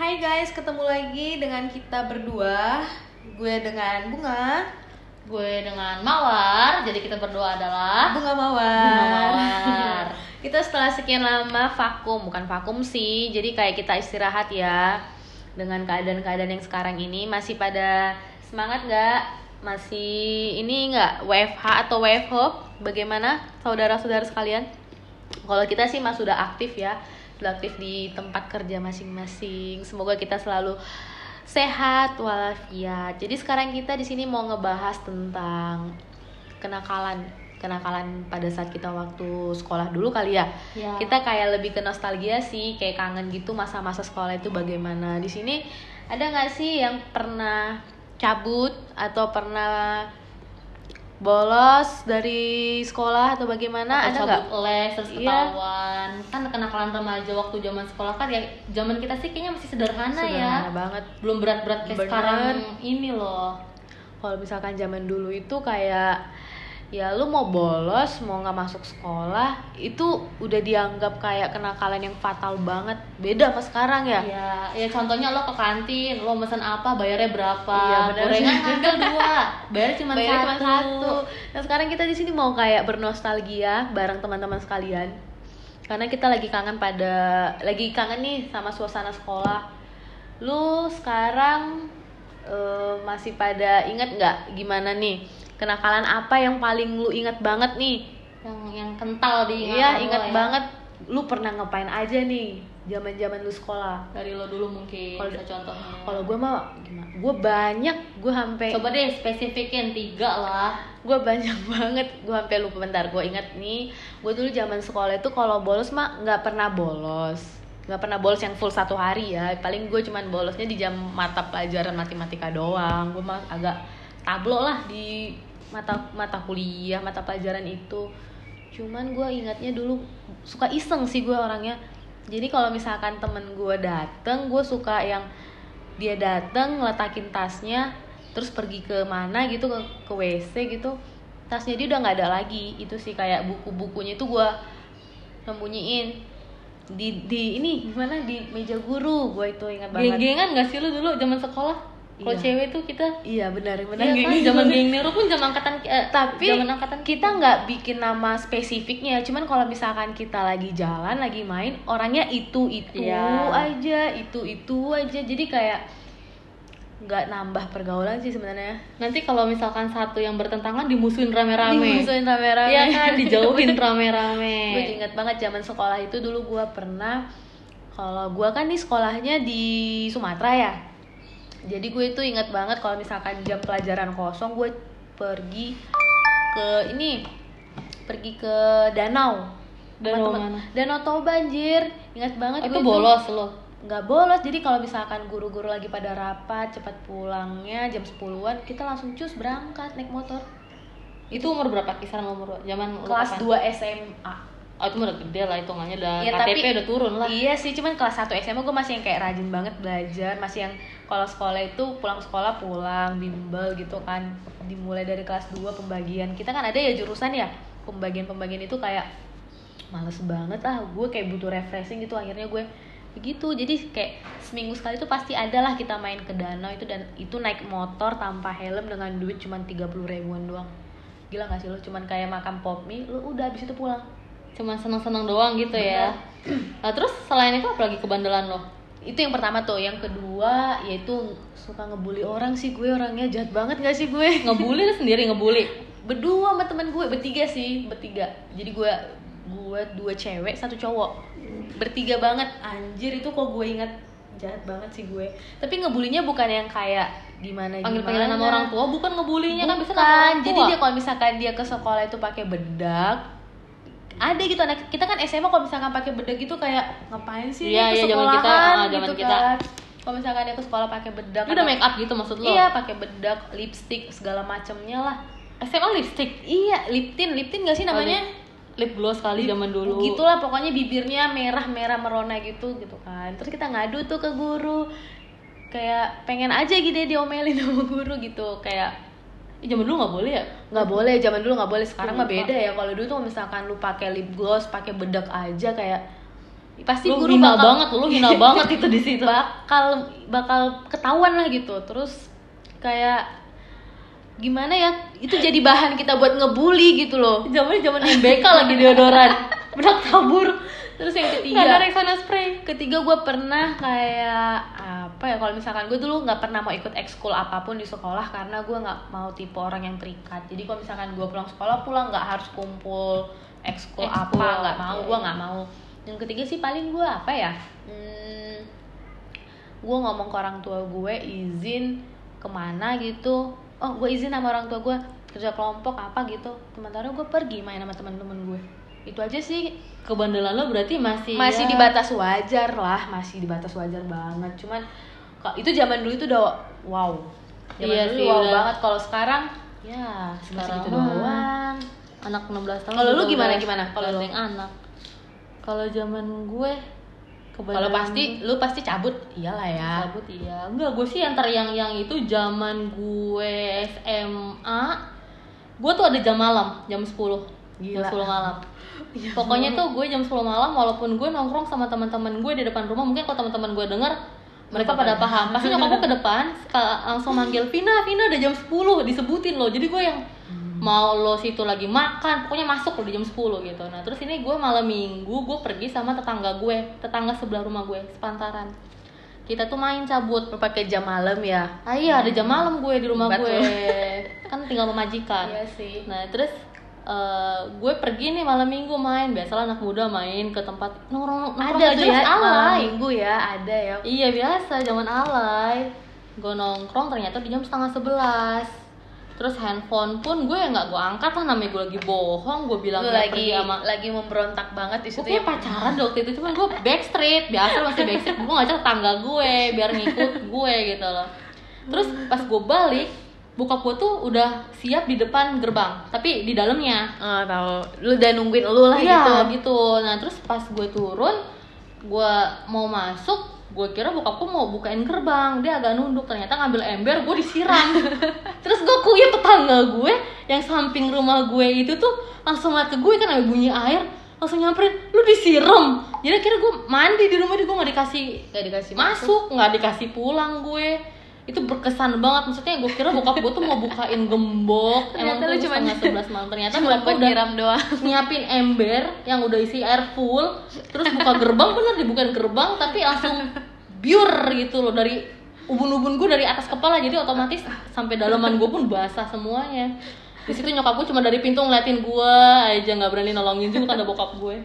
Hai guys, ketemu lagi dengan kita berdua. Gue dengan Bunga, Gue dengan Mawar, jadi kita berdua adalah Bunga Mawar. Bunga Mawar. kita setelah sekian lama vakum, bukan vakum sih. Jadi kayak kita istirahat ya. Dengan keadaan-keadaan yang sekarang ini masih pada semangat nggak? Masih ini nggak WFH atau WFH? Bagaimana saudara-saudara sekalian? Kalau kita sih mas sudah aktif ya, aktif di tempat kerja masing-masing. Semoga kita selalu sehat walafiat. Jadi sekarang kita di sini mau ngebahas tentang kenakalan, kenakalan pada saat kita waktu sekolah dulu kali ya. Ya. Kita kayak lebih ke nostalgia sih, kayak kangen gitu masa-masa sekolah itu bagaimana. Di sini ada nggak sih yang pernah cabut atau pernah bolos dari sekolah atau bagaimana? atau ada nggak? les terus Iya. ketahuan kan kenakalan remaja waktu zaman sekolah kan ya zaman kita sih kayaknya masih sederhana, ya Sederhana banget. belum berat-berat kayak Bener. sekarang ini loh Kalau misalkan zaman dulu itu kayak ya lu mau bolos mau nggak masuk sekolah itu udah dianggap kayak kenakalan yang fatal banget. Beda sama sekarang ya? Ya ya contohnya lo ke kantin lo mesen apa bayarnya berapa? Iya, gorengan ngambil dua bayar cuma Bayarnya satu. satu. Nah sekarang kita di sini mau kayak bernostalgia bareng teman-teman sekalian. Karena kita lagi kangen pada lagi kangen nih sama suasana sekolah. Lu sekarang eh, masih pada inget nggak gimana nih kenakalan apa yang paling lu inget banget nih? Yang yang kental di iya inget ya. banget. Lu pernah ngapain aja nih? Zaman zaman lu sekolah. Dari lo dulu mungkin Kalau- contohnya. kalau gue mah gimana? Gue banyak gue sampai coba deh spesifikin tiga lah. Gue banyak banget. Gue sampai lupa bentar. Gue ingat nih. Gue dulu zaman sekolah itu kalau bolos mah nggak pernah bolos. Nggak pernah bolos yang full satu hari ya. Paling gue cuman bolosnya di jam mata pelajaran matematika doang. Gue mah agak tablo lah di mata mata kuliah mata pelajaran itu. Cuman gue ingatnya dulu suka iseng sih gue orangnya. Jadi kalau misalkan temen gue dateng gue suka yang dia dateng ngeletakin tasnya terus pergi ke mana gitu ke, ke WC gitu tasnya dia udah nggak ada lagi. Itu sih kayak buku-bukunya itu gue sembunyiin. Di di ini gimana? Di meja guru gue itu ingat banget. Geng-gengan gak sih lu dulu zaman sekolah kalau Iya. cewek tuh kita iya benar benar. Iya kan? zaman geng Nero pun zaman angkatan eh, tapi zaman angkatan kita nggak bikin nama spesifiknya. Cuman kalau misalkan kita lagi jalan lagi main orangnya itu itu Iya. aja itu itu aja. Jadi kayak nggak nambah pergaulan sih sebenarnya. Nanti kalau misalkan satu yang bertentangan dimusuhin rame-rame. Dimusuhin rame-rame. Iya kan? Dijauhin rame-rame. Gue inget banget zaman sekolah itu dulu gue pernah kalau gue kan nih sekolahnya di Sumatera ya jadi gue itu inget banget kalau misalkan jam pelajaran kosong gue pergi ke ini pergi ke danau. Danau mana? danau Toba anjir. Ingat banget itu gue bolos lo? Nggak bolos. Jadi kalau misalkan guru-guru lagi pada rapat cepat pulangnya jam 10-an kita langsung cus berangkat naik motor. Itu umur berapa? Kisaran umur zaman kelas kapan? 2 SMA oh itu udah gede lah hitungannya udah Iya, KTP tapi- udah turun lah Iya sih, cuman kelas 1 SMA gue masih yang kayak rajin banget belajar, masih yang kalau sekolah itu pulang sekolah pulang bimbel gitu kan. Dimulai dari kelas 2 pembagian. Kita kan ada ya jurusan ya. Pembagian-pembagian itu kayak males banget ah, gue kayak butuh refreshing gitu akhirnya gue begitu. Jadi kayak seminggu sekali tuh pasti ada lah kita main ke danau itu dan itu naik motor tanpa helm dengan duit cuman 30 ribuan doang. Gila gak sih lo cuman kayak makan pop mie, lo udah habis itu pulang. Cuman seneng-seneng doang gitu ya. Nah terus selain itu apa lagi kebandelan lo? Itu yang pertama tuh. Yang kedua yaitu suka ngebully orang sih. Gue orangnya jahat banget gak sih gue? Ngebully lu sendiri ngebully? Berdua sama temen gue bertiga sih bertiga. Jadi gue gue dua cewek satu cowok. Bertiga banget. Anjir itu kok gue ingat. Jahat banget sih gue. Tapi ngebulinya bukan yang kayak gimana panggil panggilan nama orang tua bukan ngebulinya kan bisa tua jadi dia kalau misalkan dia ke sekolah itu pakai bedak ada gitu anak kita kan SMA kalau misalkan pakai bedak gitu kayak ngapain sih dia ke kita, sekolahan ah, zaman gitu kita. kan. Kalau misalkan dia ke sekolah pakai bedak Lu udah make up gitu maksud lo? Iya pakai bedak lipstick segala macamnya lah. SMA lipstick? Iya lip tint lip tint gak sih namanya? Lip gloss kali zaman dulu. gitulah pokoknya bibirnya merah merah merona gitu gitu kan. Terus kita ngadu tuh ke guru kayak pengen aja gitu ya diomelin sama guru gitu kayak Ih, zaman dulu nggak boleh ya? Nggak boleh zaman dulu nggak boleh. Sekarang mah beda ya. Kalau dulu tuh misalkan lu pakai lip gloss pakai bedak aja kayak pasti lu guru hina bakal banget lu hina banget itu di situ. Bakal bakal ketahuan lah gitu. Terus kayak gimana ya? Itu jadi bahan kita buat ngebully gitu loh. Zaman zaman MBK lagi deodoran. Berak tabur terus yang nggak ada ketiga Rexona spray. Ketiga gue pernah kayak apa ya kalau misalkan gue dulu nggak pernah mau ikut ekskul apa pun di sekolah karena gue nggak mau tipe orang yang terikat. Jadi kalau misalkan gue pulang sekolah pulang nggak harus kumpul ekskul apa nggak mau gue iya. nggak mau. Yang ketiga sih paling gue apa ya hmm, gue ngomong ke orang tua gue izin ke mana gitu. Oh gue izin sama orang tua gue kerja kelompok apa gitu. Sementara gue pergi main sama teman-teman gue itu aja sih kebandelan lo berarti masih masih ya, di batas wajar lah masih di batas wajar banget. Cuman itu zaman dulu itu udah wow. Zaman Iya dulu sih, wow udah. banget. Kalau sekarang ya Sekarang mah. doang. anak 16 tahun Kalau lu gimana, gimana? Kalau gandeng anak. Kalau zaman gue kalau pasti lu pasti cabut? Iyalah ya. Cabut iya. Enggak gue sih antar yang yang itu zaman gue SMA gue tuh ada jam malam jam 10 Gila. jam 10 malam. Pokoknya tuh gue jam 10 malam walaupun gue nongkrong sama teman-teman gue di depan rumah mungkin kalau teman-teman gue denger mereka pada paham. Pasti nyokap gue ke depan langsung manggil Vina Vina udah jam 10 disebutin loh. Jadi gue yang mau lo situ lagi makan pokoknya masuk lo di jam 10 gitu. Nah terus ini gue malam minggu gue pergi sama tetangga gue tetangga sebelah rumah gue sepantaran. Kita tuh main cabut. Lu pakai jam malam ya? Ah iya ada jam malam gue di rumah gue. kan tinggal memajikan. Iya sih. Nah terus eh, gue pergi nih malam minggu main. Biasalah anak muda main ke tempat nongkrong nongkrong ada tuh ya malam alay. minggu ya ada ya. Iya biasa zaman alay. Gue nongkrong ternyata di jam setengah sebelas. Terus handphone pun gue nggak gue angkat lah namanya gue lagi bohong gue bilang gue lagi pergi sama lagi memberontak banget di situ ya? pacaran waktu itu cuman gue backstreet biasa masih backstreet. Gue ngajak tetangga gue biar ngikut gue gitu loh. Terus pas gue balik bokap gue tuh udah siap di depan gerbang tapi di dalamnya oh, tahu lu udah nungguin lu lah Iya gitu gitu. Nah terus pas gue turun, gue mau masuk, gue kira bokapku mau bukain gerbang, dia agak nunduk, ternyata ngambil ember, gue disiram. terus gue kuyup tetangga gue yang samping rumah gue itu tuh langsung ngeliat ke gue kan ada bunyi air, langsung nyamperin, lu disiram. Jadi kira gue mandi di rumah dia gue nggak dikasih gak dikasih masuk, nggak dikasih pulang gue. Itu berkesan banget, maksudnya gue kira bokap gue tuh mau bukain gembok, emang tuh setengah sebelas malam. Ternyata cuma bokap buat udah doang. nyiapin ember yang udah isi air full terus buka gerbang bener dibukain gerbang tapi langsung biur gitu loh. Dari ubun-ubun gue dari atas kepala jadi otomatis sampai dalaman gue pun basah semuanya. Di situ nyokap gue cuma dari pintu ngeliatin gue aja nggak berani nolongin juga ada bokap gue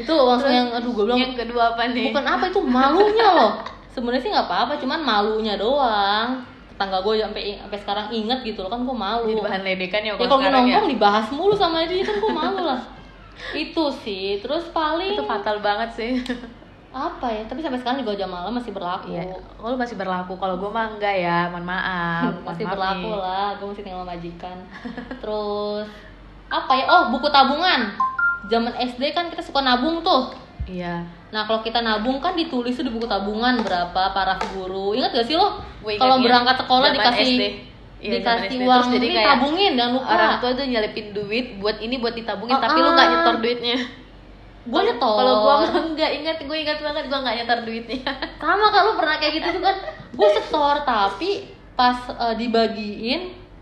itu langsung yang aduh gue bilang yang kedua apa nih? Bukan apa itu malunya loh sebenarnya sih nggak apa-apa cuman malunya doang. Tetangga gue sampai sampai sekarang inget gitu loh kan gue malu. Jadi bahan ledekan ya ya kalau ya? nongkrong dibahas mulu sama dia kan gue malu lah. Itu sih terus paling itu fatal banget sih. Apa ya tapi sampai sekarang juga jam malam masih berlaku. Iya, kalau masih berlaku. Kalau gue mah enggak ya, mohon maaf. Masih maaf berlaku nih. lah gue masih tinggal majikan. Terus apa ya? Oh buku tabungan. Zaman SD kan kita suka nabung tuh. Iya. Nah kalau kita nabung kan ditulis tuh di buku tabungan berapa para guru ingat gak sih lo kalau berangkat sekolah dikasih SD. Iya, zaman dikasih SD. uang Terus jadi ini kayak tabungin jangan lupa Orang tua tuh nyelipin duit buat ini buat ditabungin, Ah, tapi lu nggak ah. nyetor duitnya. gue nyetor Kalau gue enggak ingat, gue ingat banget gue nggak nyetor duitnya. sama lu pernah kayak gitu tuh kan gue setor tapi pas eh, dibagiin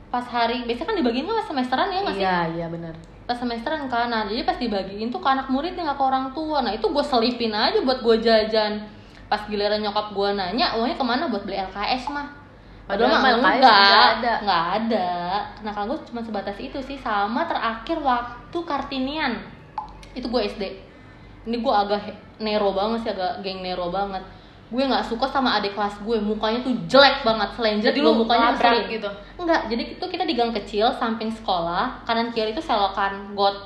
pas hari biasanya kan dibagiin kan semesteran ya nggak sih Iya, iya benar. Pas semesteran kan nah jadi pas dibagiin tuh ke anak muridnya nggak ke orang tua nah itu gue selipin aja buat gue jajan pas giliran nyokap gue nanya uangnya ke mana buat beli LKS mah Padahal mah enggak, nggak ada. nggak ada. Nah kalau gue cuma sebatas itu sih sama terakhir waktu kartinian itu gue SD. Ini gue agak nero banget sih, agak geng nero banget. Gue nggak suka sama adik kelas gue, mukanya tuh jelek banget, selain Jadi lu mukanya nabrak ngeselin. gitu. Enggak, jadi itu kita di gang kecil samping sekolah, kanan kiri itu selokan got.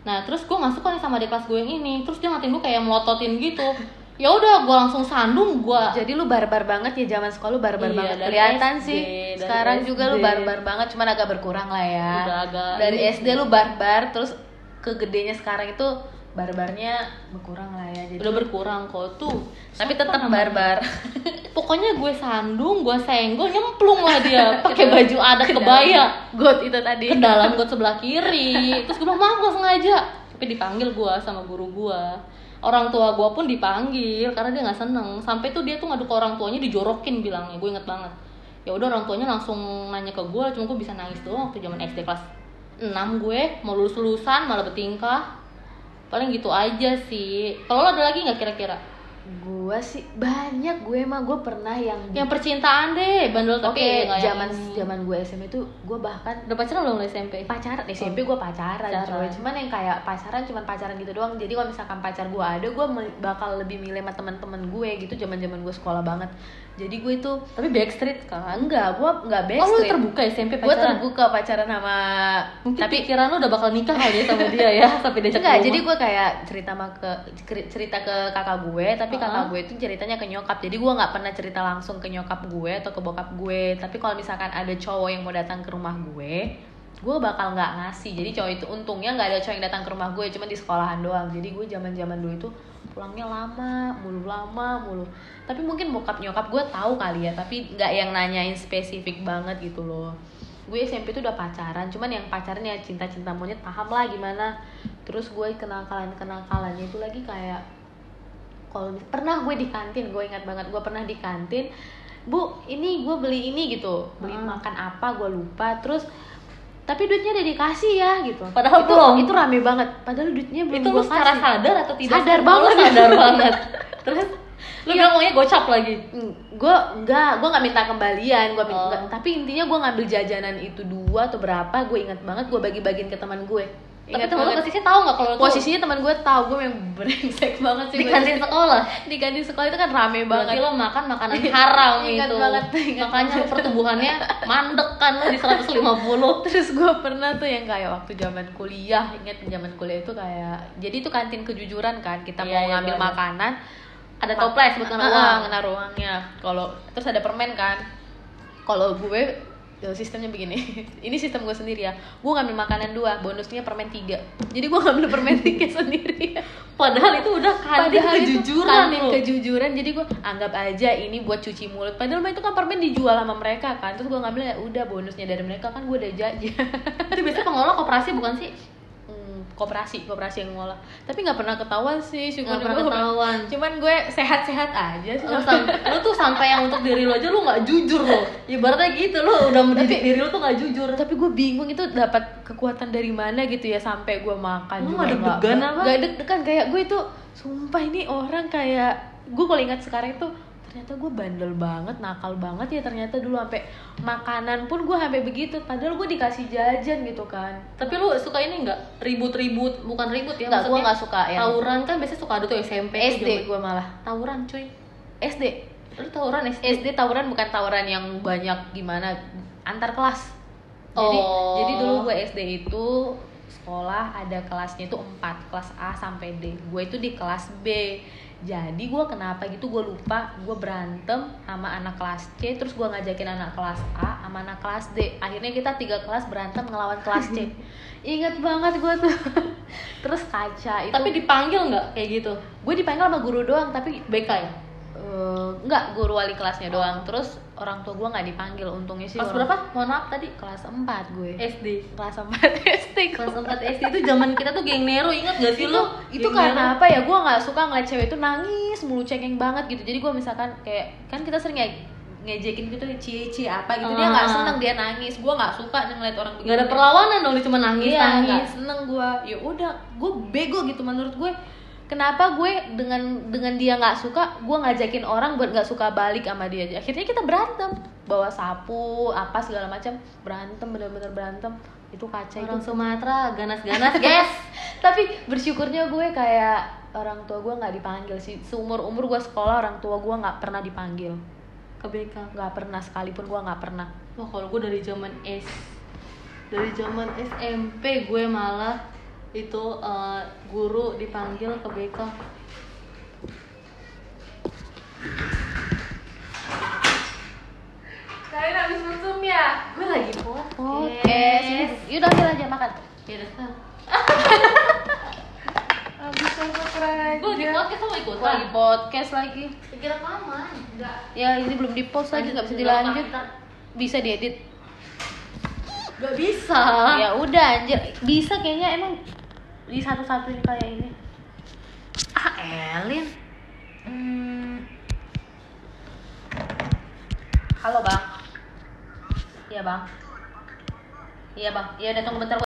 Nah, terus gue nggak suka nih sama adik kelas gue yang ini. Terus dia ngatain gue kayak melototin gitu. Ya udah, gue langsung sandung, gue Jadi lu barbar banget ya zaman sekolah lu barbar Iya, banget. Kelihatan SD, sih. Sekarang juga lu SD. barbar banget, cuman agak berkurang lah ya. Udah agak- Dari SD lu barbar, terus ke gedenya sekarang itu barbarnya berkurang lah ya. Jadi udah berkurang kok tuh. tapi tetap barbar. Pokoknya gue sandung, gue senggol, nyemplung lah dia pakai baju adat kebaya God itu tadi. ke dalam got sebelah kiri. Terus gue bilang maaf gak sengaja, tapi dipanggil gue sama guru gue. orang tua gue pun dipanggil karena dia nggak seneng sampai tuh dia tuh ngadu ke orang tuanya dijorokin bilangnya gue inget banget ya udah orang tuanya langsung nanya ke gue cuma gue bisa nangis doang waktu zaman SD kelas 6 gue mau lulus lulusan malah bertingkah paling gitu aja sih. Kalau lo ada lagi nggak kira-kira Gua sih banyak gue mah gue pernah yang yang percintaan deh bandel tapi yang zaman zaman gue SMP tuh gue bahkan udah pacaran belum SMP pacaran SMP gue pacaran, Pacaran. coy. cuman yang kayak pacaran cuman pacaran gitu doang. Jadi kalau misalkan pacar gue ada gue bakal lebih milih sama teman-teman gue gitu zaman zaman gue sekolah banget. Jadi gue itu tapi backstreet kan? Enggak gue enggak best oh lu terbuka SMP gue pacaran? terbuka pacaran sama mungkin tapi pikiran lu udah bakal nikah kali ya sama dia ya sampai diajak enggak jadi gue kayak cerita sama ke cerita ke kakak gue tapi kakak Uh-huh. Gue itu ceritanya ke nyokap. Jadi gue nggak pernah cerita langsung ke nyokap gue atau ke bokap gue. Tapi kalau misalkan ada cowok yang mau datang ke rumah gue gue bakal nggak ngasih. Jadi cowok itu untungnya nggak ada cowok yang datang ke rumah gue cuma di sekolahan doang. Jadi gue zaman zaman dulu itu pulangnya lama mulu lama mulu. Tapi mungkin bokap nyokap gue tahu kali ya tapi nggak yang nanyain spesifik banget gitu loh. Gue SMP tuh udah pacaran cuman yang pacaran ya cinta-cinta monyet paham lah gimana. Terus gue kenakalan kenakalannya itu lagi kayak kalau pernah gue di kantin gue ingat banget gue pernah di kantin bu ini gue beli ini gitu beli Hmm. makan apa gue lupa terus tapi duitnya udah dikasih ya gitu Padahal itu belum. itu rame banget padahal duitnya belum itu lu secara kasih. sadar atau tidak Sadar banget. sadar banget terus lu Iya. bilang maunya gocap lagi gue enggak gue nggak minta kembalian gue minta Oh. tapi intinya gue ngambil jajanan itu dua atau berapa gue ingat banget gue bagi-bagiin ke teman gue tapi Ingat temen lu banget. posisi tahu nggak kalau posisinya teman gue tahu gue yang brengsek banget sih di kantin sekolah? Di kantin sekolah itu kan rame berarti banget lo makan makanan haram Ingat itu. banget, ingat makanya banget. pertumbuhannya mandek kan lo di 150 terus gue pernah tuh yang kayak waktu zaman kuliah inget zaman kuliah itu kayak jadi itu kantin kejujuran kan kita Iya, mau iya, ngambil iya. makanan ada toples buat Ah, uang. ngenar uangnya. Kalau terus ada permen kan. Kalau gue sistemnya begini. Ini sistem gue sendiri ya. Gue ngambil makanan dua bonusnya permen tiga. Jadi gue ngambil permen tiga sendiri. Padahal itu udah kantin Padahal kejujuran kantin kejujuran. Jadi gue anggap aja ini buat cuci mulut. Padahal itu kan permen dijual sama mereka kan. Terus gue ngambil ya udah bonusnya dari mereka kan gue udah jajan. Itu biasanya pengelola koperasi bukan sih koperasi koperasi yang ngolah tapi nggak pernah ketahuan sih syukur Nggak pernah gue. ketahuan. cuman gue sehat-sehat aja sih lu, sam- lu tuh sampai yang untuk diri lo aja lu nggak jujur lo ibaratnya gitu lo udah mendidik Tapi- diri lo tuh nggak jujur tapi gue bingung itu dapat kekuatan dari mana gitu ya sampai gue makan Lu juga nggak deg-degan apa? nggak deg-degan kayak gue itu sumpah ini orang kayak gue kalau ingat sekarang itu ternyata gue bandel banget nakal banget ya ternyata dulu sampai makanan pun gue sampai begitu padahal gue dikasih jajan gitu kan. Tapi lu suka ini nggak? Ribut-ribut bukan ribut ya Nggak, maksudnya nggak suka yang- tawuran kan biasanya suka ada tuh SMP SD gue malah. Tawuran cuy. SD lu tawuran SD SD tawuran bukan tawuran yang banyak gimana antar kelas. Jadi Oh. jadi dulu gue SD itu sekolah ada kelasnya itu 4 kelas A sampai D. Gue itu di kelas B jadi gue kenapa gitu gue lupa gue berantem sama anak kelas C terus gue ngajakin anak kelas A sama anak kelas D. Akhirnya kita tiga kelas berantem ngelawan kelas C. Inget banget gue tuh. Terus kaca itu tapi dipanggil nggak kayak gitu? Gue dipanggil sama guru doang tapi BK ya? Eh, enggak guru wali kelasnya doang. Terus orang tua gue nggak dipanggil. Untungnya sih kelas berapa? Mohon maaf tadi kelas 4 gue. SD kelas 4 SD kelas 4 SD itu zaman kita tuh geng Nero ingat gak sih lo itu karena apa ya? Gue nggak suka ngeliat cewek itu nangis mulu cengeng banget gitu. Jadi gue misalkan kayak kan kita sering kayak ngejekin gitu cie apa? gitu. Dia nggak Ah. seneng dia nangis. Gue nggak suka ngeliat orang nggak ada perlawanan dong dia cuma nangis iya nangis. seneng gue ya udah gue bego gitu menurut gue kenapa gue dengan dengan dia nggak suka gue ngajakin orang buat nggak suka balik sama dia. Akhirnya kita berantem. Bawa sapu apa segala macam. Berantem bener-bener berantem. Itu kaca itu. Orang Sumatera ganas-ganas guys. Tapi bersyukurnya gue kayak orang tua gue nggak dipanggil sih. Seumur umur gue sekolah orang tua gue nggak pernah dipanggil. Ke BK nggak pernah sekalipun gue nggak pernah. Wah kalau gue dari zaman S dari zaman SMP gue malah itu eh, guru dipanggil ke BK kalian habis mesum ya? Gue lagi podcast oke. Sini. Yaudah ambil aja makan. Ya udah Sal. habis apa keren. Gue lagi podcast sama ikutan? Lagi podcast lagi. Kira rekaman enggak. Ya ini belum di post lagi nggak bisa dilanjut. bisa diedit. Nggak bisa. Ya udah anjir. Bisa kayaknya emang di satu-satu ini kayak ini. Ah Elin. Hmm. halo bang. Iya bang. Iya bang. Iya datang bentar